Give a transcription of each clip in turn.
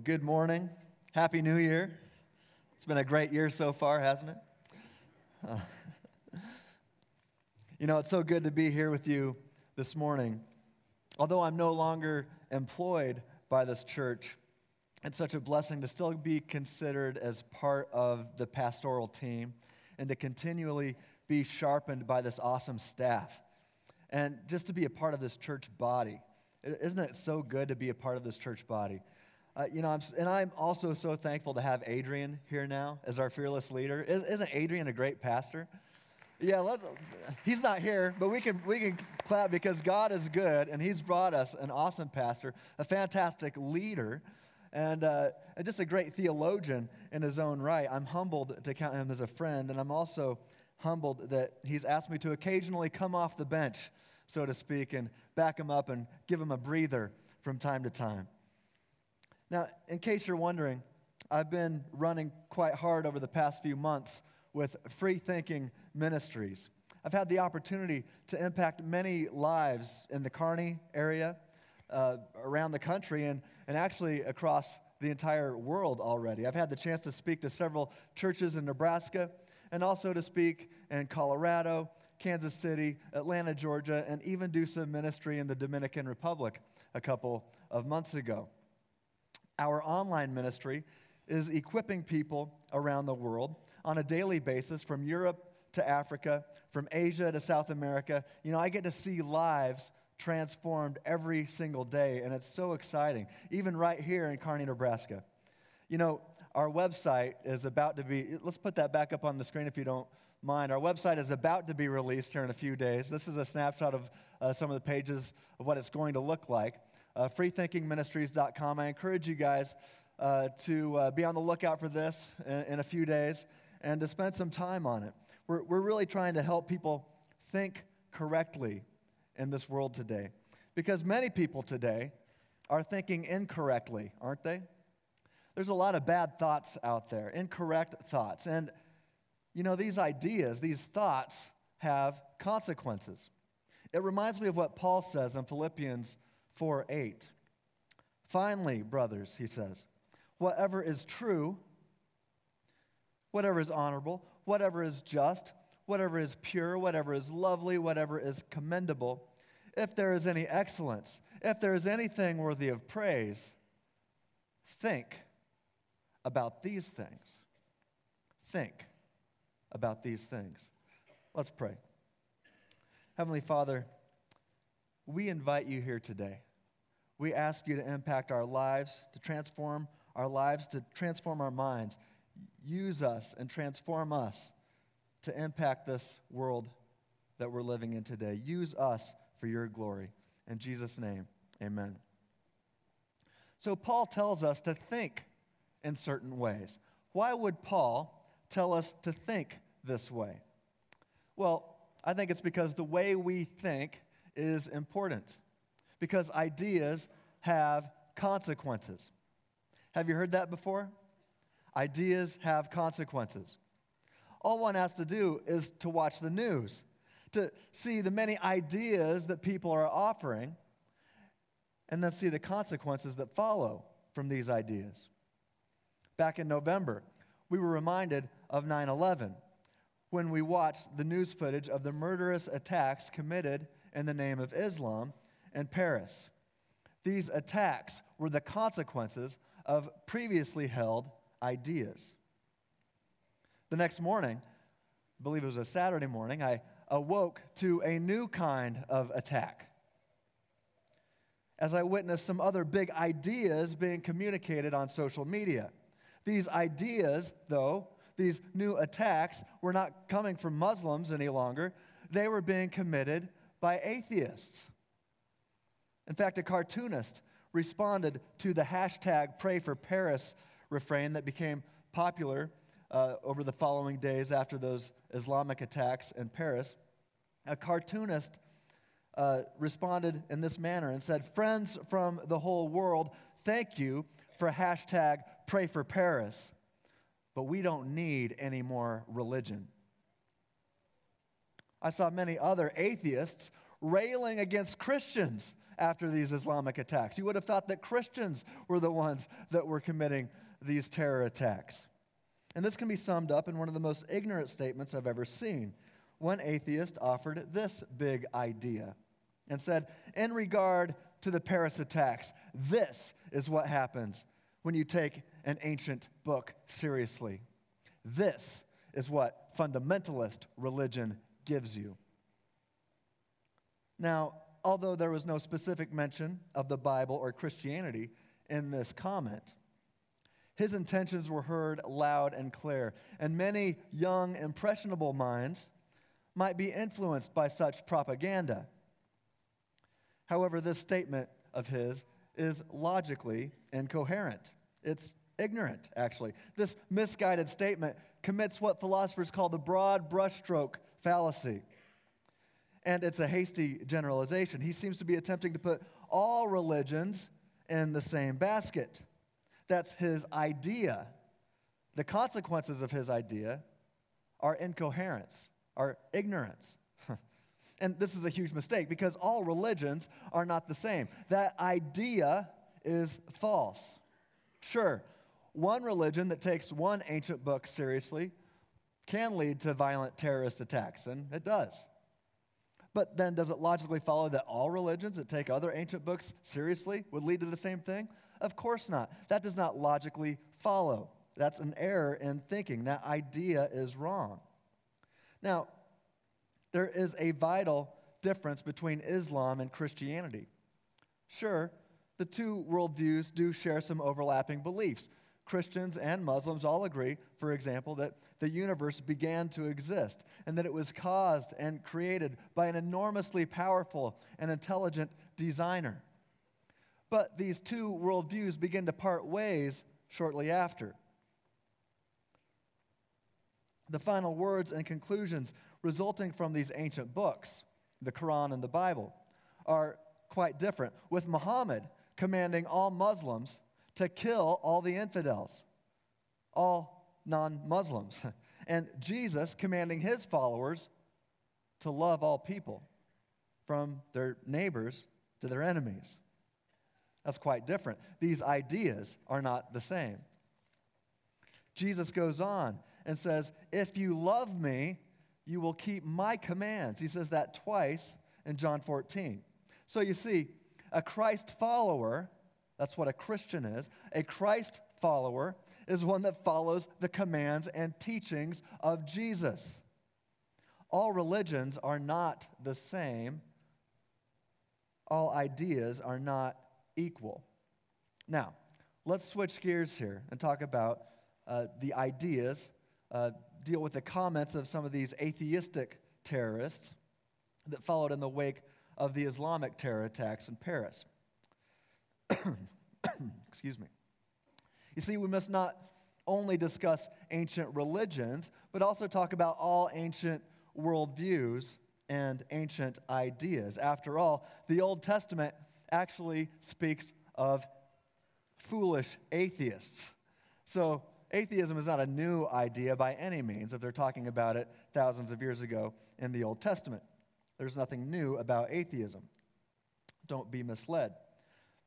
Well, good morning. Happy New Year. It's been a great year so far, hasn't it? You know, it's so good to be here with you this morning. Although I'm no longer employed by this church, it's such a blessing to still be considered as part of the pastoral team and to continually be sharpened by this awesome staff and just to be a part of this church body. Isn't it so good to be a part of this church body? Uh, you know, I'm, and I'm also so thankful to have Adrian here now as our fearless leader. Is, not Adrian a great pastor? Yeah, he's not here, but we can, we can clap because God is good and he's brought us an awesome pastor, a fantastic leader, and, uh, and just a great theologian in his own right. I'm humbled to count him as a friend, and I'm also humbled that he's asked me to occasionally come off the bench, so to speak, and back him up and give him a breather from time to time. Now, in case you're wondering, I've been running quite hard over the past few months with Free Thinking Ministries. I've had the opportunity to impact many lives in the Kearney area, uh, around the country, and, and actually across the entire world already. I've had the chance to speak to several churches in Nebraska and also to speak in Colorado, Kansas City, Atlanta, Georgia, and even do some ministry in the Dominican Republic a couple of months ago our online ministry is equipping people around the world on a daily basis from Europe to Africa, from Asia to South America. You know, I get to see lives transformed every single day, and it's so exciting, even right here in Kearney, Nebraska. You know, our website is about to be, let's put that back up on the screen if you don't mind. Our website is about to be released here in a few days. This is a snapshot of uh, some of the pages of what it's going to look like uh, freethinkingministries.com. I encourage you guys uh, to uh, be on the lookout for this in, in, a few days and to spend some time on it. We're, we're really trying to help people think correctly in this world today because many people today are thinking incorrectly, aren't they? There's a lot of bad thoughts out there, incorrect thoughts. And, you know, these ideas, these thoughts have consequences. It reminds me of what Paul says in Philippians 4 8. Finally, brothers, he says, whatever is true, whatever is honorable, whatever is just, whatever is pure, whatever is lovely, whatever is commendable, if there is any excellence, if there is anything worthy of praise, think about these things. Think about these things. Let's pray. Heavenly Father, we invite you here today. We ask you to impact our lives, to transform our lives, to transform our minds. Use us and transform us to impact this world that we're living in today. Use us for your glory. In Jesus' name, amen. So, Paul tells us to think in certain ways. Why would Paul tell us to think this way? Well, I think it's because the way we think is important because ideas have consequences. Have you heard that before? Ideas have consequences. All one has to do is to watch the news, to see the many ideas that people are offering, and then see the consequences that follow from these ideas. Back in November, we were reminded of 9 11 when we watched the news footage of the murderous attacks committed in the name of Islam in Paris. These attacks were the consequences of previously held ideas. The next morning, I believe it was a Saturday morning, I awoke to a new kind of attack. As I witnessed some other big ideas being communicated on social media. These ideas, though, these new attacks, were not coming from Muslims any longer. They were being committed by atheists. In fact, a cartoonist responded to the hashtag Pray for Paris refrain that became popular uh, over the following days after those Islamic attacks in Paris. A cartoonist uh, responded in this manner and said, Friends from the whole world, thank you for hashtag Pray for Paris, but we don't need any more religion. I saw many other atheists railing against Christians after these Islamic attacks. You would have thought that Christians were the ones that were committing these terror attacks. And this can be summed up in one of the most ignorant statements I've ever seen. One atheist offered this big idea and said, In regard to the Paris attacks, this is what happens when you take an ancient book seriously. This is what fundamentalist religion gives you. Now, although there was no specific mention of the Bible or Christianity in this comment, his intentions were heard loud and clear, and many young, impressionable minds might be influenced by such propaganda. However, this statement of his is logically incoherent. It's ignorant, actually. This misguided statement commits what philosophers call the broad brushstroke fallacy. And it's a hasty generalization. He seems to be attempting to put all religions in the same basket. That's his idea. The consequences of his idea are incoherence, are ignorance. and this is a huge mistake because all religions are not the same. That idea is false. Sure, one religion that takes one ancient book seriously can lead to violent terrorist attacks, and it does. But then, does it logically follow that all religions that take other ancient books seriously would lead to the same thing? Of course not. That does not logically follow. That's an error in thinking. That idea is wrong. Now, there is a vital difference between Islam and Christianity. Sure, the two worldviews do share some overlapping beliefs. Christians and Muslims all agree, for example, that the universe began to exist and that it was caused and created by an enormously powerful and intelligent designer. But these two worldviews begin to part ways shortly after. The final words and conclusions resulting from these ancient books, the Quran and the Bible, are quite different, with Muhammad commanding all Muslims to kill all the infidels, all non Muslims, and Jesus commanding his followers to love all people, from their neighbors to their enemies. That's quite different. These ideas are not the same. Jesus goes on and says, If you love me, you will keep my commands. He says that twice in John 14. So you see, a Christ follower that's what a Christian is. A Christ follower is one that follows the commands and teachings of Jesus. All religions are not the same, all ideas are not equal. Now, let's switch gears here and talk about uh, the ideas, uh, deal with the comments of some of these atheistic terrorists that followed in the wake of the Islamic terror attacks in Paris. Excuse me. You see, we must not only discuss ancient religions, but also talk about all ancient worldviews and ancient ideas. After all, the Old Testament actually speaks of foolish atheists. So, atheism is not a new idea by any means, if they're talking about it thousands of years ago in the Old Testament. There's nothing new about atheism. Don't be misled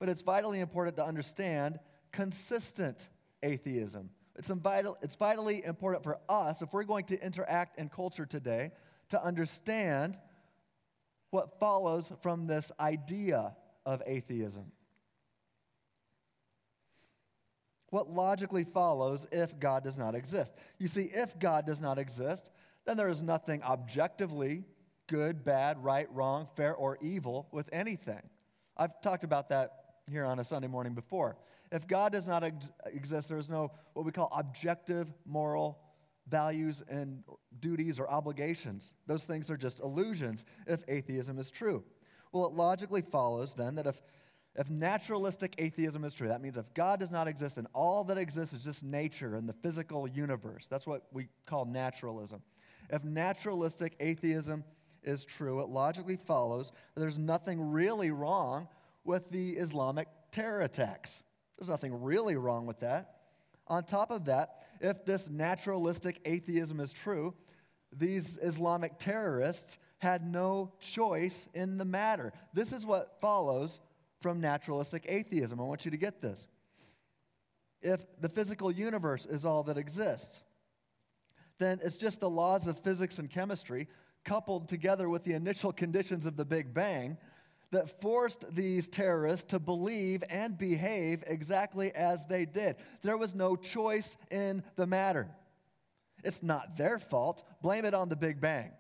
but it's vitally important to understand consistent atheism. It's, vital, it's vitally important for us, if we're going to interact in culture today, to understand what follows from this idea of atheism. What logically follows if God does not exist? You see, if God does not exist, then there is nothing objectively good, bad, right, wrong, fair, or evil with anything. I've talked about that here on a Sunday morning before. If God does not ex- exist, there is no what we call objective moral values and duties or obligations. Those things are just illusions if atheism is true. Well, it logically follows then that if, if naturalistic atheism is true, that means if God does not exist and all that exists is just nature and the physical universe, that's what we call naturalism. If naturalistic atheism is true, it logically follows that there's nothing really wrong with the Islamic terror attacks. There's nothing really wrong with that. On top of that, if this naturalistic atheism is true, these Islamic terrorists had no choice in the matter. This is what follows from naturalistic atheism. I want you to get this. If the physical universe is all that exists, then it's just the laws of physics and chemistry coupled together with the initial conditions of the Big Bang that forced these terrorists to believe and behave exactly as they did. There was no choice in the matter. It's not their fault. Blame it on the Big Bang.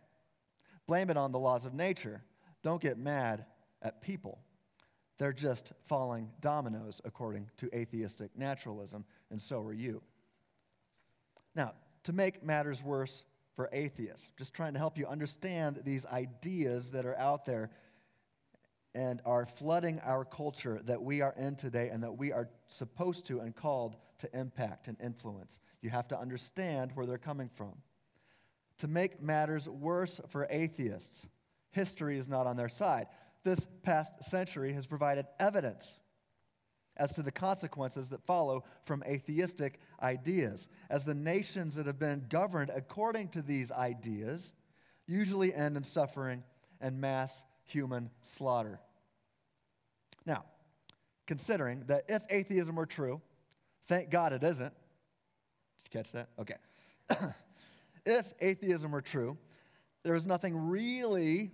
Blame it on the laws of nature. Don't get mad at people. They're just falling dominoes according to atheistic naturalism, and so are you. Now, to make matters worse for atheists, just trying to help you understand these ideas that are out there and are flooding our culture that we are in today and that we are supposed to and called to impact and influence. You have to understand where they're coming from. To make matters worse for atheists, history is not on their side. This past century has provided evidence as to the consequences that follow from atheistic ideas, as the nations that have been governed according to these ideas usually end in suffering and mass human slaughter. Now, considering that if atheism were true, thank God it isn't. Did you catch that? Okay. if atheism were true, there is nothing really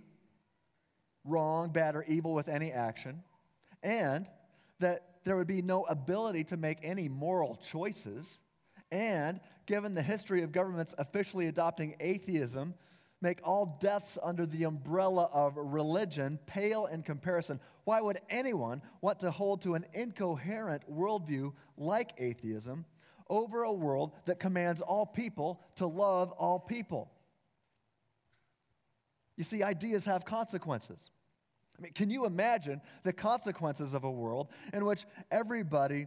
wrong, bad, or evil with any action, and that there would be no ability to make any moral choices, and given the history of governments officially adopting atheism, make all deaths under the umbrella of religion pale in comparison. Why would anyone want to hold to an incoherent worldview like atheism over a world that commands all people to love all people? You see, ideas have consequences. I mean, can you imagine the consequences of a world in which everybody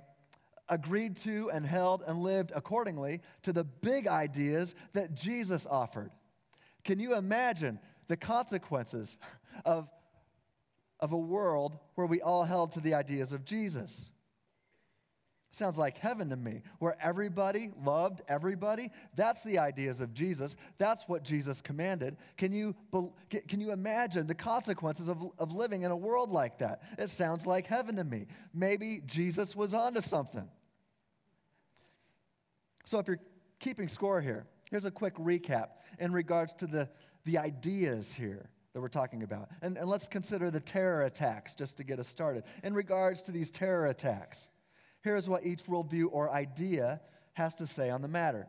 agreed to and held and lived accordingly to the big ideas that Jesus offered? Can you imagine the consequences of, of a world where we all held to the ideas of Jesus? Sounds like heaven to me, where everybody loved everybody. That's the ideas of Jesus. That's what Jesus commanded. Can you, can you imagine the consequences of, of living in a world like that? It sounds like heaven to me. Maybe Jesus was onto something. So, if you're keeping score here, here's a quick recap in regards to the, the ideas here that we're talking about. And, and let's consider the terror attacks just to get us started. In regards to these terror attacks, Here's what each worldview or idea has to say on the matter.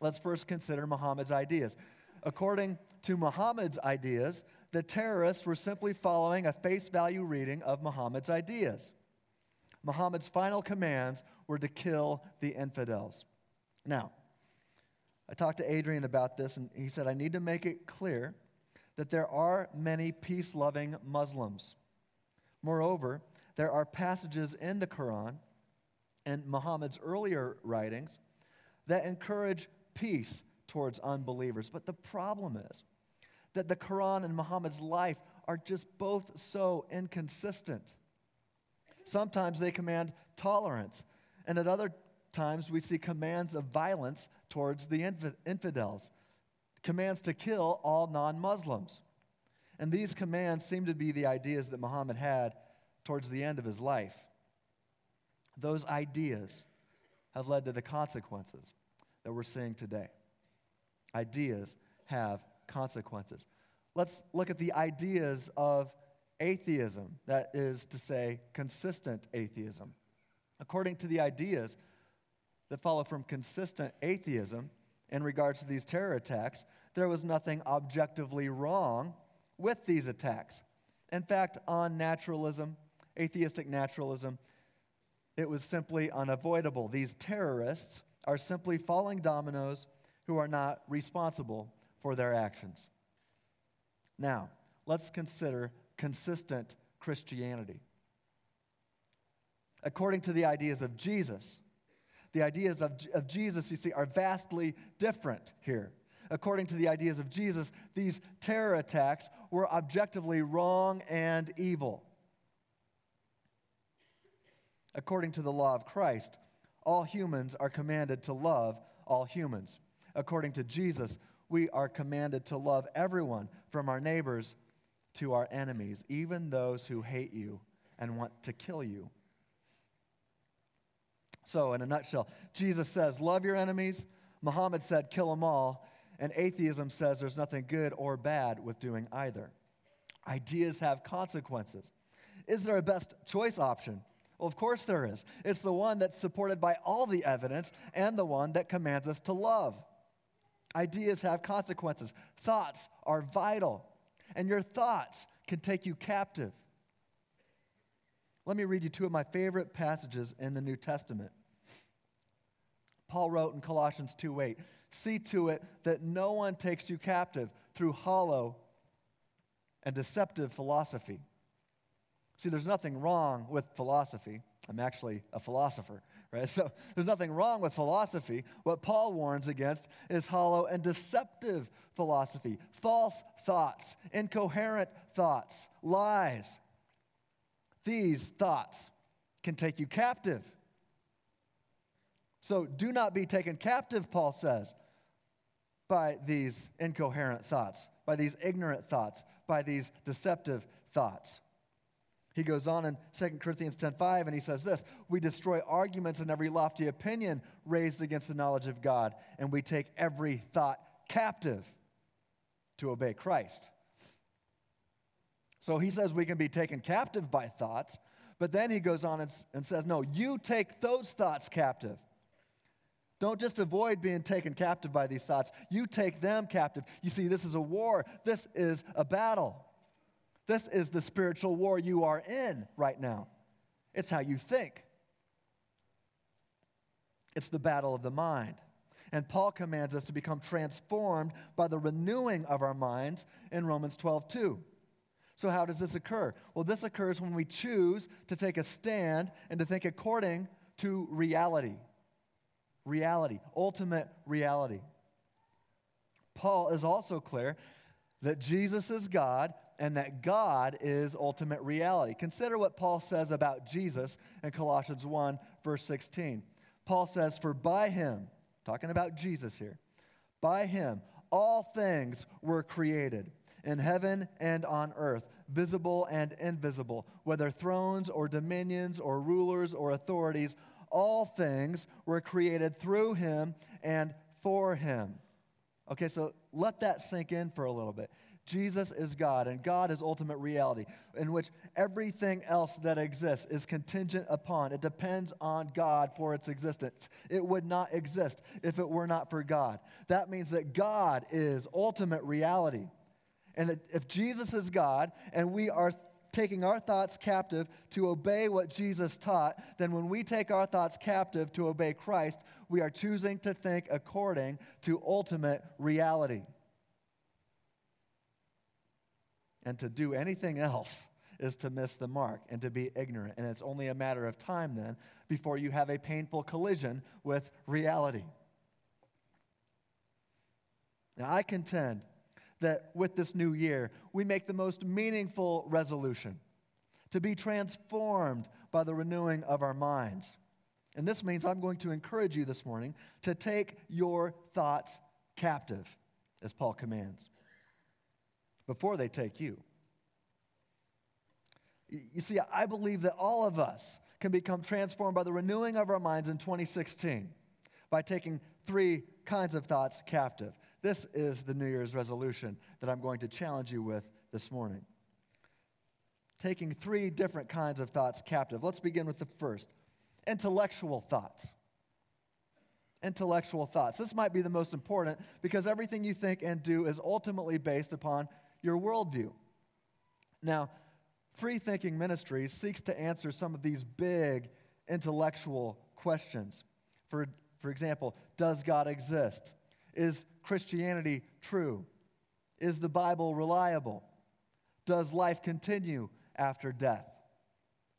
Let's first consider Muhammad's ideas. According to Muhammad's ideas, the terrorists were simply following a face value reading of Muhammad's ideas. Muhammad's final commands were to kill the infidels. Now, I talked to Adrian about this, and he said, I need to make it clear that there are many peace loving Muslims. Moreover, there are passages in the Quran and Muhammad's earlier writings that encourage peace towards unbelievers. But the problem is that the Quran and Muhammad's life are just both so inconsistent. Sometimes they command tolerance, and at other times we see commands of violence towards the infidels, commands to kill all non Muslims. And these commands seem to be the ideas that Muhammad had towards the end of his life those ideas have led to the consequences that we're seeing today. Ideas have consequences. Let's look at the ideas of atheism, that is to say, consistent atheism. According to the ideas that follow from consistent atheism in regards to these terror attacks, there was nothing objectively wrong with these attacks. In fact, on naturalism, atheistic naturalism, it was simply unavoidable. These terrorists are simply falling dominoes who are not responsible for their actions. Now, let's consider consistent Christianity. According to the ideas of Jesus, the ideas of, of Jesus, you see, are vastly different here. According to the ideas of Jesus, these terror attacks were objectively wrong and evil. According to the law of Christ, all humans are commanded to love all humans. According to Jesus, we are commanded to love everyone from our neighbors to our enemies, even those who hate you and want to kill you. So, in a nutshell, Jesus says, Love your enemies. Muhammad said, Kill them all. And atheism says there's nothing good or bad with doing either. Ideas have consequences. Is there a best choice option? Well, of course there is. It's the one that's supported by all the evidence and the one that commands us to love. Ideas have consequences. Thoughts are vital, and your thoughts can take you captive. Let me read you two of my favorite passages in the New Testament. Paul wrote in Colossians 2:8, "See to it that no one takes you captive through hollow and deceptive philosophy." See, there's nothing wrong with philosophy. I'm actually a philosopher, right? So there's nothing wrong with philosophy. What Paul warns against is hollow and deceptive philosophy, false thoughts, incoherent thoughts, lies. These thoughts can take you captive. So do not be taken captive, Paul says, by these incoherent thoughts, by these ignorant thoughts, by these deceptive thoughts. He goes on in 2 Corinthians 10:5 and he says this, we destroy arguments and every lofty opinion raised against the knowledge of God, and we take every thought captive to obey Christ. So he says we can be taken captive by thoughts, but then he goes on and, and says, No, you take those thoughts captive. Don't just avoid being taken captive by these thoughts, you take them captive. You see, this is a war, this is a battle. This is the spiritual war you are in right now. It's how you think, it's the battle of the mind. And Paul commands us to become transformed by the renewing of our minds in Romans 12 2. So, how does this occur? Well, this occurs when we choose to take a stand and to think according to reality. Reality, ultimate reality. Paul is also clear that Jesus is God and that God is ultimate reality. Consider what Paul says about Jesus in Colossians 1, verse 16. Paul says, For by him, talking about Jesus here, by him all things were created in heaven and on earth, visible and invisible, whether thrones or dominions or rulers or authorities, all things were created through him and for him. Okay, so let that sink in for a little bit. Jesus is God, and God is ultimate reality, in which everything else that exists is contingent upon. It depends on God for its existence. It would not exist if it were not for God. That means that God is ultimate reality. And that if Jesus is God and we are taking our thoughts captive to obey what Jesus taught, then when we take our thoughts captive to obey Christ, we are choosing to think according to ultimate reality. And to do anything else is to miss the mark and to be ignorant. And it's only a matter of time then before you have a painful collision with reality. Now, I contend that with this new year, we make the most meaningful resolution to be transformed by the renewing of our minds. And this means I'm going to encourage you this morning to take your thoughts captive, as Paul commands before they take you. You see, I believe that all of us can become transformed by the renewing of our minds in 2016 by taking three kinds of thoughts captive. This is the New Year's resolution that I'm going to challenge you with this morning. Taking three different kinds of thoughts captive. Let's begin with the first intellectual thoughts. Intellectual thoughts. This might be the most important because everything you think and do is ultimately based upon your worldview. Now, Free Thinking Ministries seeks to answer some of these big intellectual questions. For, for example, does God exist? Is Christianity true? Is the Bible reliable? Does life continue after death?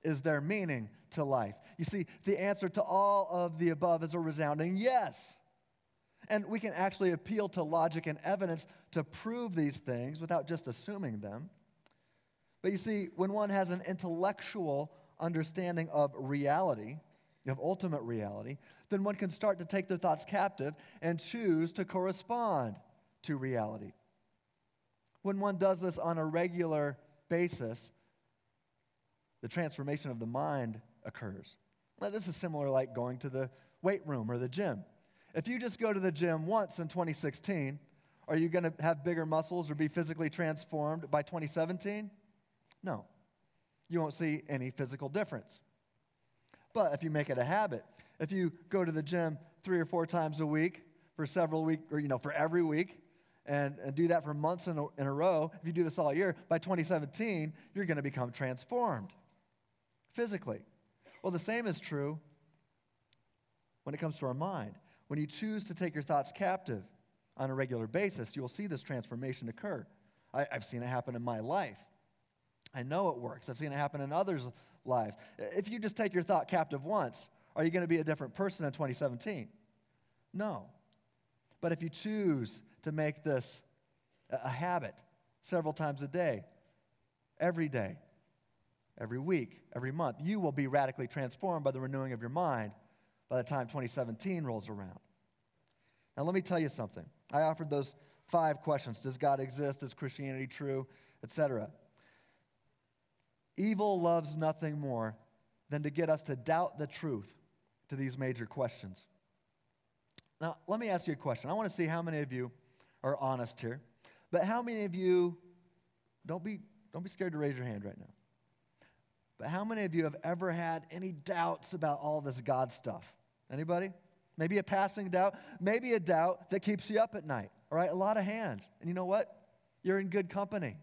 Is there meaning to life? You see, the answer to all of the above is a resounding yes. And we can actually appeal to logic and evidence to prove these things without just assuming them. But you see, when one has an intellectual understanding of reality, of ultimate reality, then one can start to take their thoughts captive and choose to correspond to reality. When one does this on a regular basis, the transformation of the mind occurs. Now, this is similar like going to the weight room or the gym. If you just go to the gym once in 2016, are you going to have bigger muscles or be physically transformed by 2017? No. You won't see any physical difference. But if you make it a habit, if you go to the gym three or four times a week for several weeks, or you know, for every week, and, and do that for months in a, in a row, if you do this all year, by 2017, you're going to become transformed physically. Well, the same is true when it comes to our mind. When you choose to take your thoughts captive on a regular basis, you will see this transformation occur. I, I've seen it happen in my life. I know it works. I've seen it happen in others' lives. If you just take your thought captive once, are you going to be a different person in 2017? No. But if you choose to make this a habit several times a day, every day, every week, every month, you will be radically transformed by the renewing of your mind by the time 2017 rolls around. Now, let me tell you something. I offered those five questions Does God exist? Is Christianity true? Etc. Evil loves nothing more than to get us to doubt the truth to these major questions. Now, let me ask you a question. I want to see how many of you are honest here. But how many of you, don't be, don't be scared to raise your hand right now. But how many of you have ever had any doubts about all this God stuff? Anybody? Maybe a passing doubt, maybe a doubt that keeps you up at night. All right, a lot of hands. And you know what? You're in good company.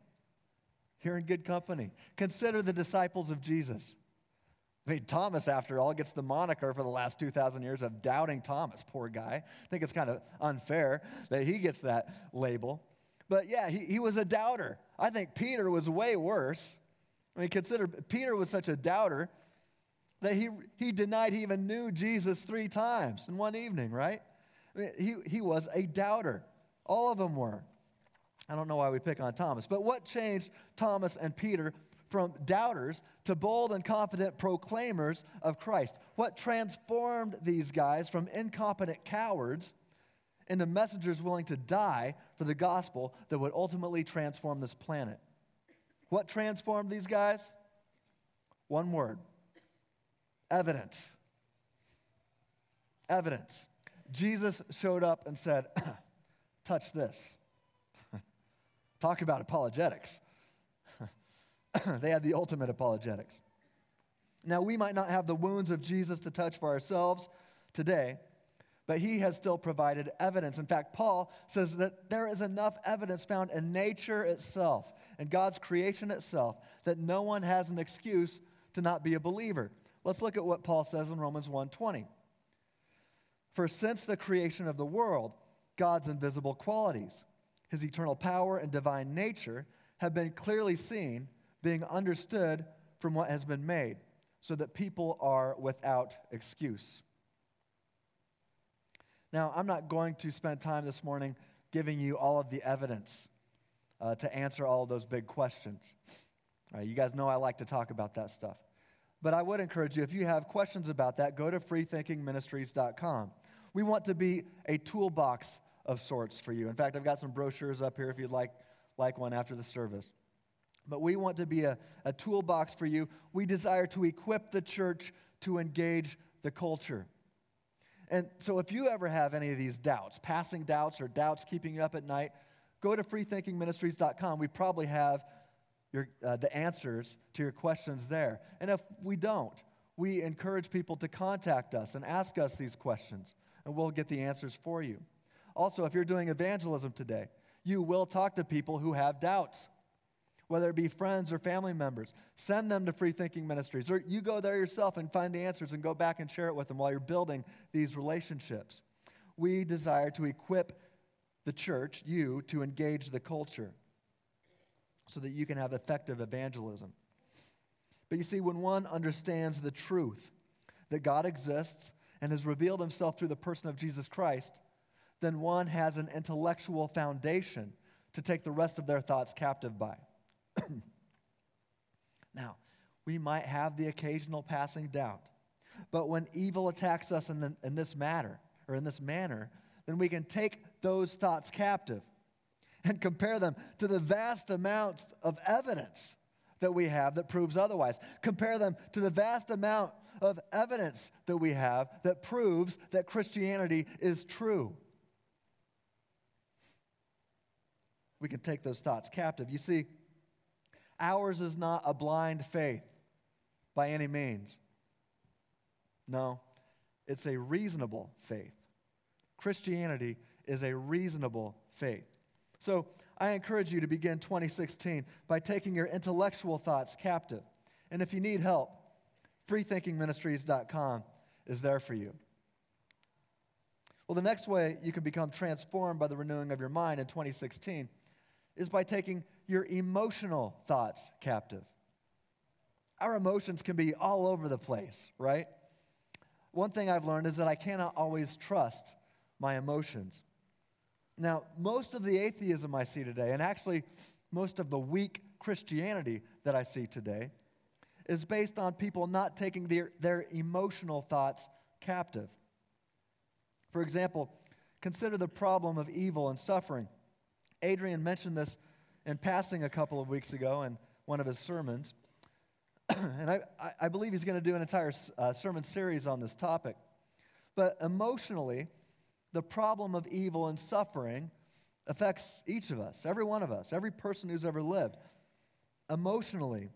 You're in good company. Consider the disciples of Jesus. I mean, Thomas, after all, gets the moniker for the last 2,000 years of doubting Thomas. Poor guy. I think it's kind of unfair that he gets that label. But yeah, he, he was a doubter. I think Peter was way worse. I mean, consider Peter was such a doubter that he, he denied he even knew Jesus three times in one evening, right? I mean, he, he was a doubter. All of them were. I don't know why we pick on Thomas, but what changed Thomas and Peter from doubters to bold and confident proclaimers of Christ? What transformed these guys from incompetent cowards into messengers willing to die for the gospel that would ultimately transform this planet? What transformed these guys? One word evidence. Evidence. Jesus showed up and said, Touch this. Talk about apologetics. they had the ultimate apologetics. Now, we might not have the wounds of Jesus to touch for ourselves today, but he has still provided evidence. In fact, Paul says that there is enough evidence found in nature itself and God's creation itself that no one has an excuse to not be a believer. Let's look at what Paul says in Romans 1:20. For since the creation of the world, God's invisible qualities, his eternal power and divine nature have been clearly seen being understood from what has been made, so that people are without excuse. Now, I'm not going to spend time this morning giving you all of the evidence uh, to answer all of those big questions. you guys know I like to talk about that stuff. But I would encourage you, if you have questions about that, go to freethinkingministries.com. We want to be a toolbox of sorts for you. In fact, I've got some brochures up here if you'd like, like one after the service. But we want to be a, a toolbox for you. We desire to equip the church to engage the culture. And so, if you ever have any of these doubts, passing doubts or doubts keeping you up at night, go to freethinkingministries.com. We probably have your, uh, the answers to your questions there. And if we don't, we encourage people to contact us and ask us these questions, and we'll get the answers for you. Also, if you're doing evangelism today, you will talk to people who have doubts whether it be friends or family members. Send them to Free Thinking Ministries. Or you go there yourself and find the answers and go back and share it with them while you're building these relationships. We desire to equip the church, you, to engage the culture so that you can have effective evangelism. But you see, when one understands the truth that God exists and has revealed himself through the person of Jesus Christ, then one has an intellectual foundation to take the rest of their thoughts captive by. now, we might have the occasional passing doubt, but when evil attacks us in, the, in this matter, or in this manner, then we can take those thoughts captive and compare them to the vast amounts of evidence that we have that proves otherwise. Compare them to the vast amount of evidence that we have that proves that Christianity is true. We can take those thoughts captive. You see, ours is not a blind faith by any means. No, it's a reasonable faith. Christianity is a reasonable faith. So I encourage you to begin 2016 by taking your intellectual thoughts captive. And if you need help, freethinkingministries.com is there for you. Well, the next way you can become transformed by the renewing of your mind in 2016 is by taking your emotional thoughts captive. Our emotions can be all over the place, right? One thing I've learned is that I cannot always trust my emotions. Now, most of the atheism I see today, and actually most of the weak Christianity that I see today, is based on people not taking their, their emotional thoughts captive. For example, consider the problem of evil and suffering. Adrian mentioned this in passing a couple of weeks ago in one of his sermons. and I, I believe he's going to do an entire uh, sermon series on this topic. But emotionally, the problem of evil and suffering affects each of us, every one of us, every person who's ever lived. Emotionally,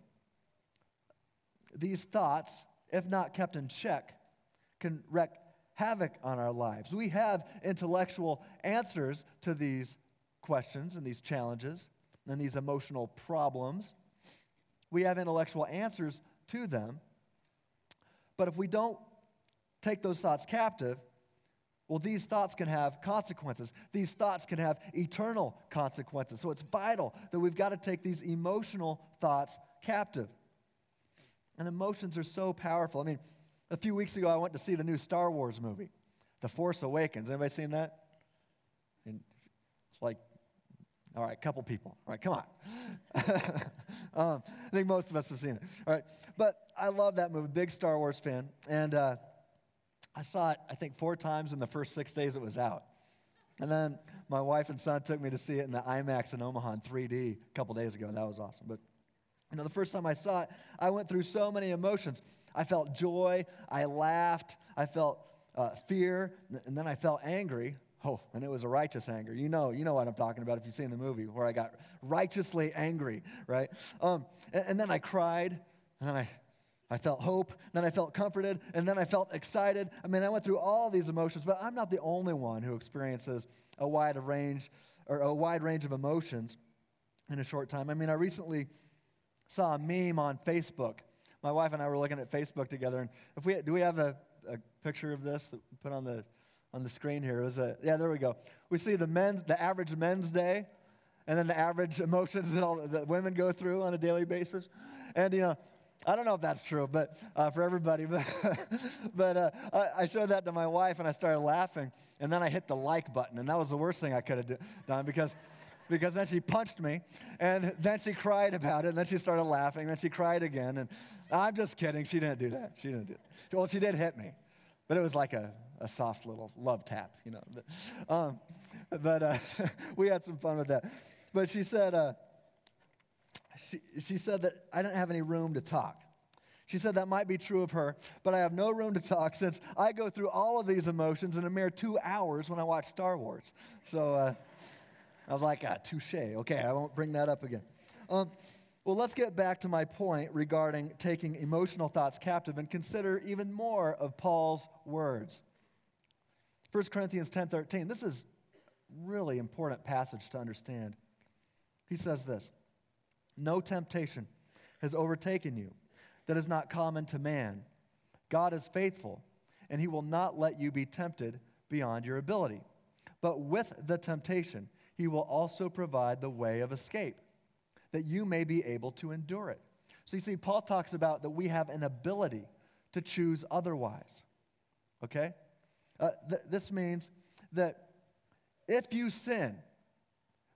these thoughts, if not kept in check, can wreak havoc on our lives. We have intellectual answers to these questions and these challenges and these emotional problems. We have intellectual answers to them. But if we don't take those thoughts captive, well, these thoughts can have consequences. These thoughts can have eternal consequences. So it's vital that we've got to take these emotional thoughts captive. And emotions are so powerful. I mean, a few weeks ago, I went to see the new Star Wars movie, The Force Awakens. Anybody seen that? And it's like, all right, a couple people. All right, come on. um, I think most of us have seen it. All right, but I love that movie, big Star Wars fan. And, uh, I saw it, I think, four times in the first six days it was out. And then my wife and son took me to see it in the IMAX in Omaha in 3D a couple days ago, and that was awesome. But you know, the first time I saw it, I went through so many emotions. I felt joy, I laughed, I felt uh, fear, and then I felt angry. Oh, and it was a righteous anger. You know, you know what I'm talking about if you've seen the movie where I got righteously angry, right? Um, and, and then I cried, and then I I felt hope, then I felt comforted, and then I felt excited. I mean, I went through all these emotions, but I'm not the only one who experiences a wide range or a wide range of emotions in a short time. I mean, I recently saw a meme on Facebook. My wife and I were looking at Facebook together, and if we do we have a, a picture of this that put on the on the screen here? It was a yeah, there we go. We see the men's the average men's day, and then the average emotions that all that women go through on a daily basis, and you know I don't know if that's true, but uh, for everybody, but, but uh, I, showed that to my wife and I started laughing, and then I hit the like button, and that was the worst thing I could have done because, because then she punched me, and then she cried about it, and then she started laughing, and then she cried again, and I'm just kidding. She didn't do that. She didn't do it. Well, she did hit me, but it was like a, a soft little love tap, you know. But, um, but uh, we had some fun with that. But she said, uh, she, she said that I didn't have any room to talk. She said that might be true of her, but I have no room to talk since I go through all of these emotions in a mere two hours when I watch Star Wars. So uh, I was like, ah, touche. Okay, I won't bring that up again. Um, well, let's get back to my point regarding taking emotional thoughts captive and consider even more of Paul's words. 1 Corinthians 10:13. This is really important passage to understand. He says this. No temptation has overtaken you that is not common to man. God is faithful, and he will not let you be tempted beyond your ability. But with the temptation, he will also provide the way of escape, that you may be able to endure it. So you see, Paul talks about that we have an ability to choose otherwise. Okay? Uh, th- this means that if you sin,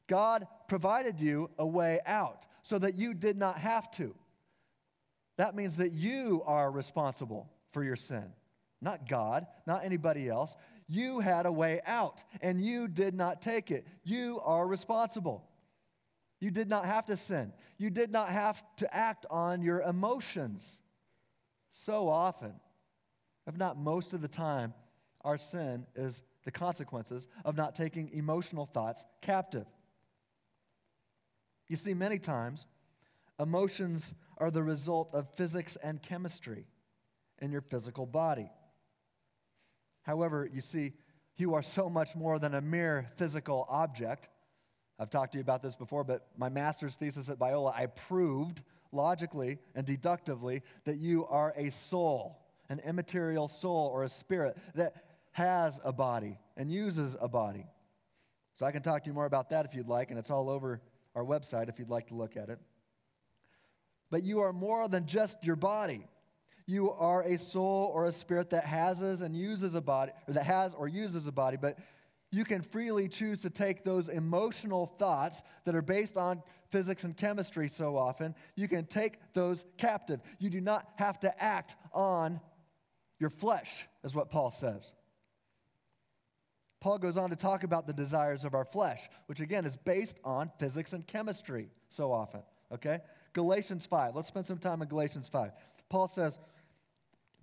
God provided you a way out so that you did not have to. That means that you are responsible for your sin, not God, not anybody else. You had a way out, and you did not take it. You are responsible. You did not have to sin. You did not have to act on your emotions. So often, if not most of the time, our sin is the consequences of not taking emotional thoughts captive. You see, many times, emotions are the result of physics and chemistry in your physical body. However, you see, you are so much more than a mere physical object. I've talked to you about this before, but my master's thesis at Biola, I proved logically and deductively that you are a soul, an immaterial soul or a spirit that has a body and uses a body. So I can talk to you more about that if you'd like, and it's all over our website if you'd like to look at it. But you are more than just your body. You are a soul or a spirit that has and uses a body, or that has or uses a body, but you can freely choose to take those emotional thoughts that are based on physics and chemistry so often, you can take those captive. You do not have to act on your flesh, is what Paul says. Paul goes on to talk about the desires of our flesh, which again is based on physics and chemistry so often. Okay? Galatians 5. Let's spend some time in Galatians 5. Paul says,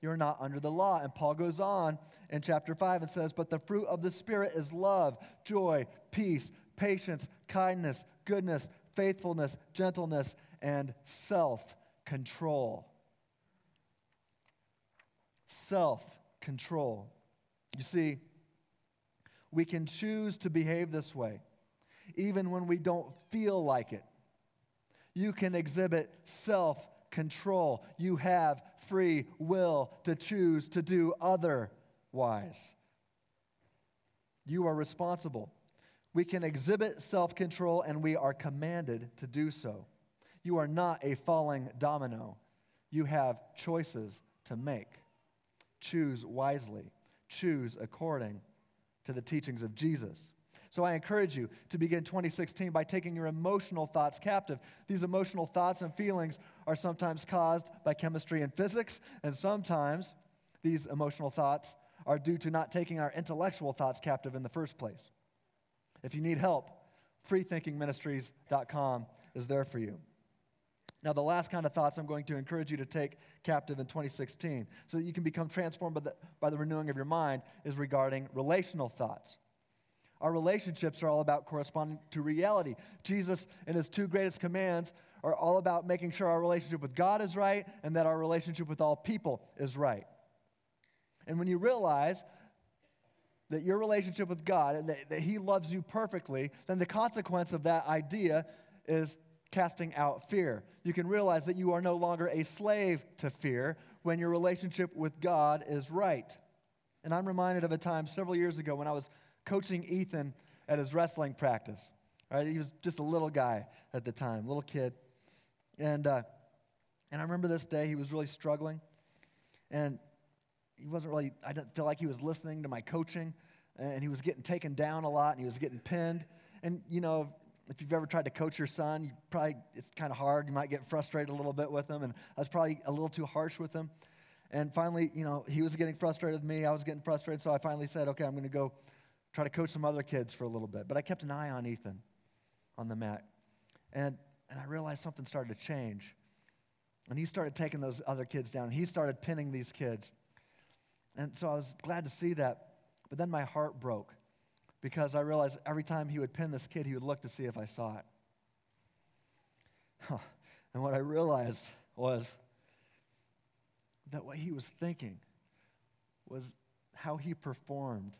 you're not under the law. And Paul goes on in chapter 5 and says, But the fruit of the Spirit is love, joy, peace, patience, kindness, goodness, faithfulness, gentleness, and self control. Self control. You see, we can choose to behave this way even when we don't feel like it. You can exhibit self control. You have free will to choose to do otherwise. You are responsible. We can exhibit self control and we are commanded to do so. You are not a falling domino. You have choices to make. Choose wisely, choose according to the teachings of Jesus. So I encourage you to begin 2016 by taking your emotional thoughts captive. These emotional thoughts and feelings are sometimes caused by chemistry and physics, and sometimes these emotional thoughts are due to not taking our intellectual thoughts captive in the first place. If you need help, freethinkingministries.com is there for you. Now, the last kind of thoughts I'm going to encourage you to take captive in 2016 so that you can become transformed by the, by the renewing of your mind is regarding relational thoughts. Our relationships are all about corresponding to reality. Jesus, in his two greatest commands, are all about making sure our relationship with God is right and that our relationship with all people is right. And when you realize that your relationship with God and that, that He loves you perfectly, then the consequence of that idea is casting out fear. You can realize that you are no longer a slave to fear when your relationship with God is right. And I'm reminded of a time several years ago when I was coaching Ethan at his wrestling practice. Right, he was just a little guy at the time, little kid. And, uh, and I remember this day, he was really struggling. And he wasn't really, I didn't feel like he was listening to my coaching. And he was getting taken down a lot and he was getting pinned. And, you know, if you've ever tried to coach your son, you probably, it's kind of hard. You might get frustrated a little bit with him. And I was probably a little too harsh with him. And finally, you know, he was getting frustrated with me. I was getting frustrated. So I finally said, okay, I'm going to go try to coach some other kids for a little bit. But I kept an eye on Ethan on the mat. And, and I realized something started to change. And he started taking those other kids down. He started pinning these kids. And so I was glad to see that. But then my heart broke because I realized every time he would pin this kid, he would look to see if I saw it. Huh. And what I realized was that what he was thinking was how he performed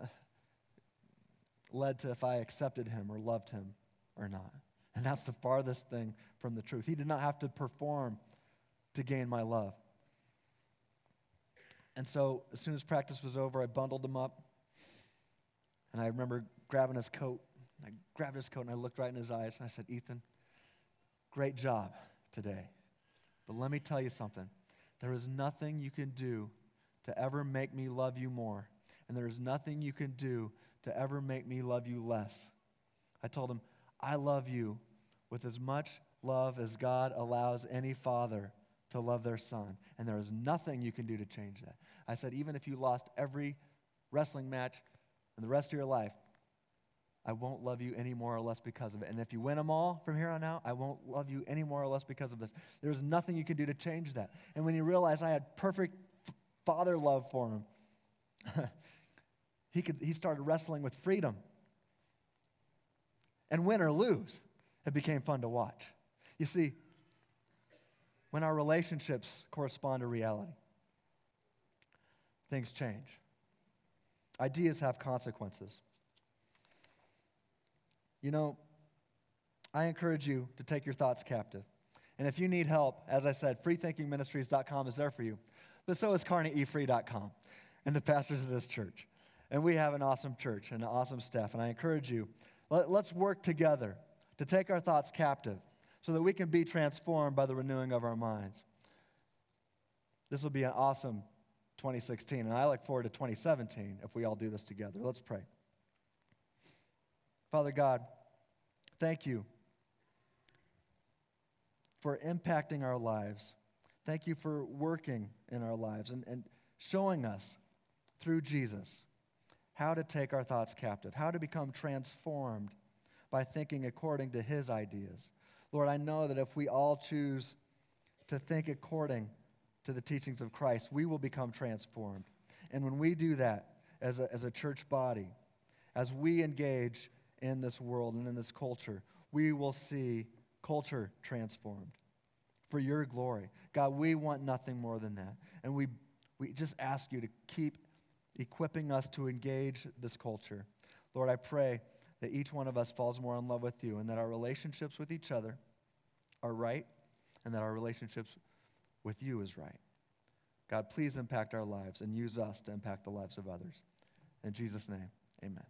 uh, led to if I accepted him or loved him or not. And that's the farthest thing from the truth. He did not have to perform to gain my love. And so, as soon as practice was over, I bundled him up. And I remember grabbing his coat, I grabbed his coat and I looked right in his eyes and I said, Ethan, great job today. But let me tell you something. There is nothing you can do to ever make me love you more. And there is nothing you can do to ever make me love you less. I told him, I love you with as much love as God allows any father to love their son. And there is nothing you can do to change that. I said, even if you lost every wrestling match in the rest of your life, I won't love you any more or less because of it. And if you win them all from here on out, I won't love you any more or less because of this. There's nothing you can do to change that. And when he realized I had perfect father love for him, he, could, he started wrestling with freedom. And win or lose, it became fun to watch. You see, when our relationships correspond to reality, things change. Ideas have consequences. You know, I encourage you to take your thoughts captive. And if you need help, as I said, freethinkingministries.com is there for you. But so is kearneyefree.com and the pastors of this church. And we have an awesome church and an awesome staff. And I encourage you, let, let's work together to take our thoughts captive so that we can be transformed by the renewing of our minds. This will be an awesome 2016, and I look forward to 2017 if we all do this together. Let's pray. Father God, thank you for impacting our lives. Thank you for working in our lives and, and showing us through Jesus how to take our thoughts captive, how to become transformed by thinking according to his ideas. Lord, I know that if we all choose to think according to the teachings of Christ, we will become transformed. And when we do that as a, as a church body, as we engage in this world and in this culture, we will see culture transformed for your glory. God, we want nothing more than that. And we, we just ask you to keep equipping us to engage this culture. Lord, I pray that each one of us falls more in love with you and that our relationships with each other are right and that our relationships with you is right. God, please impact our lives and use us to impact the lives of others. In Jesus' name, amen.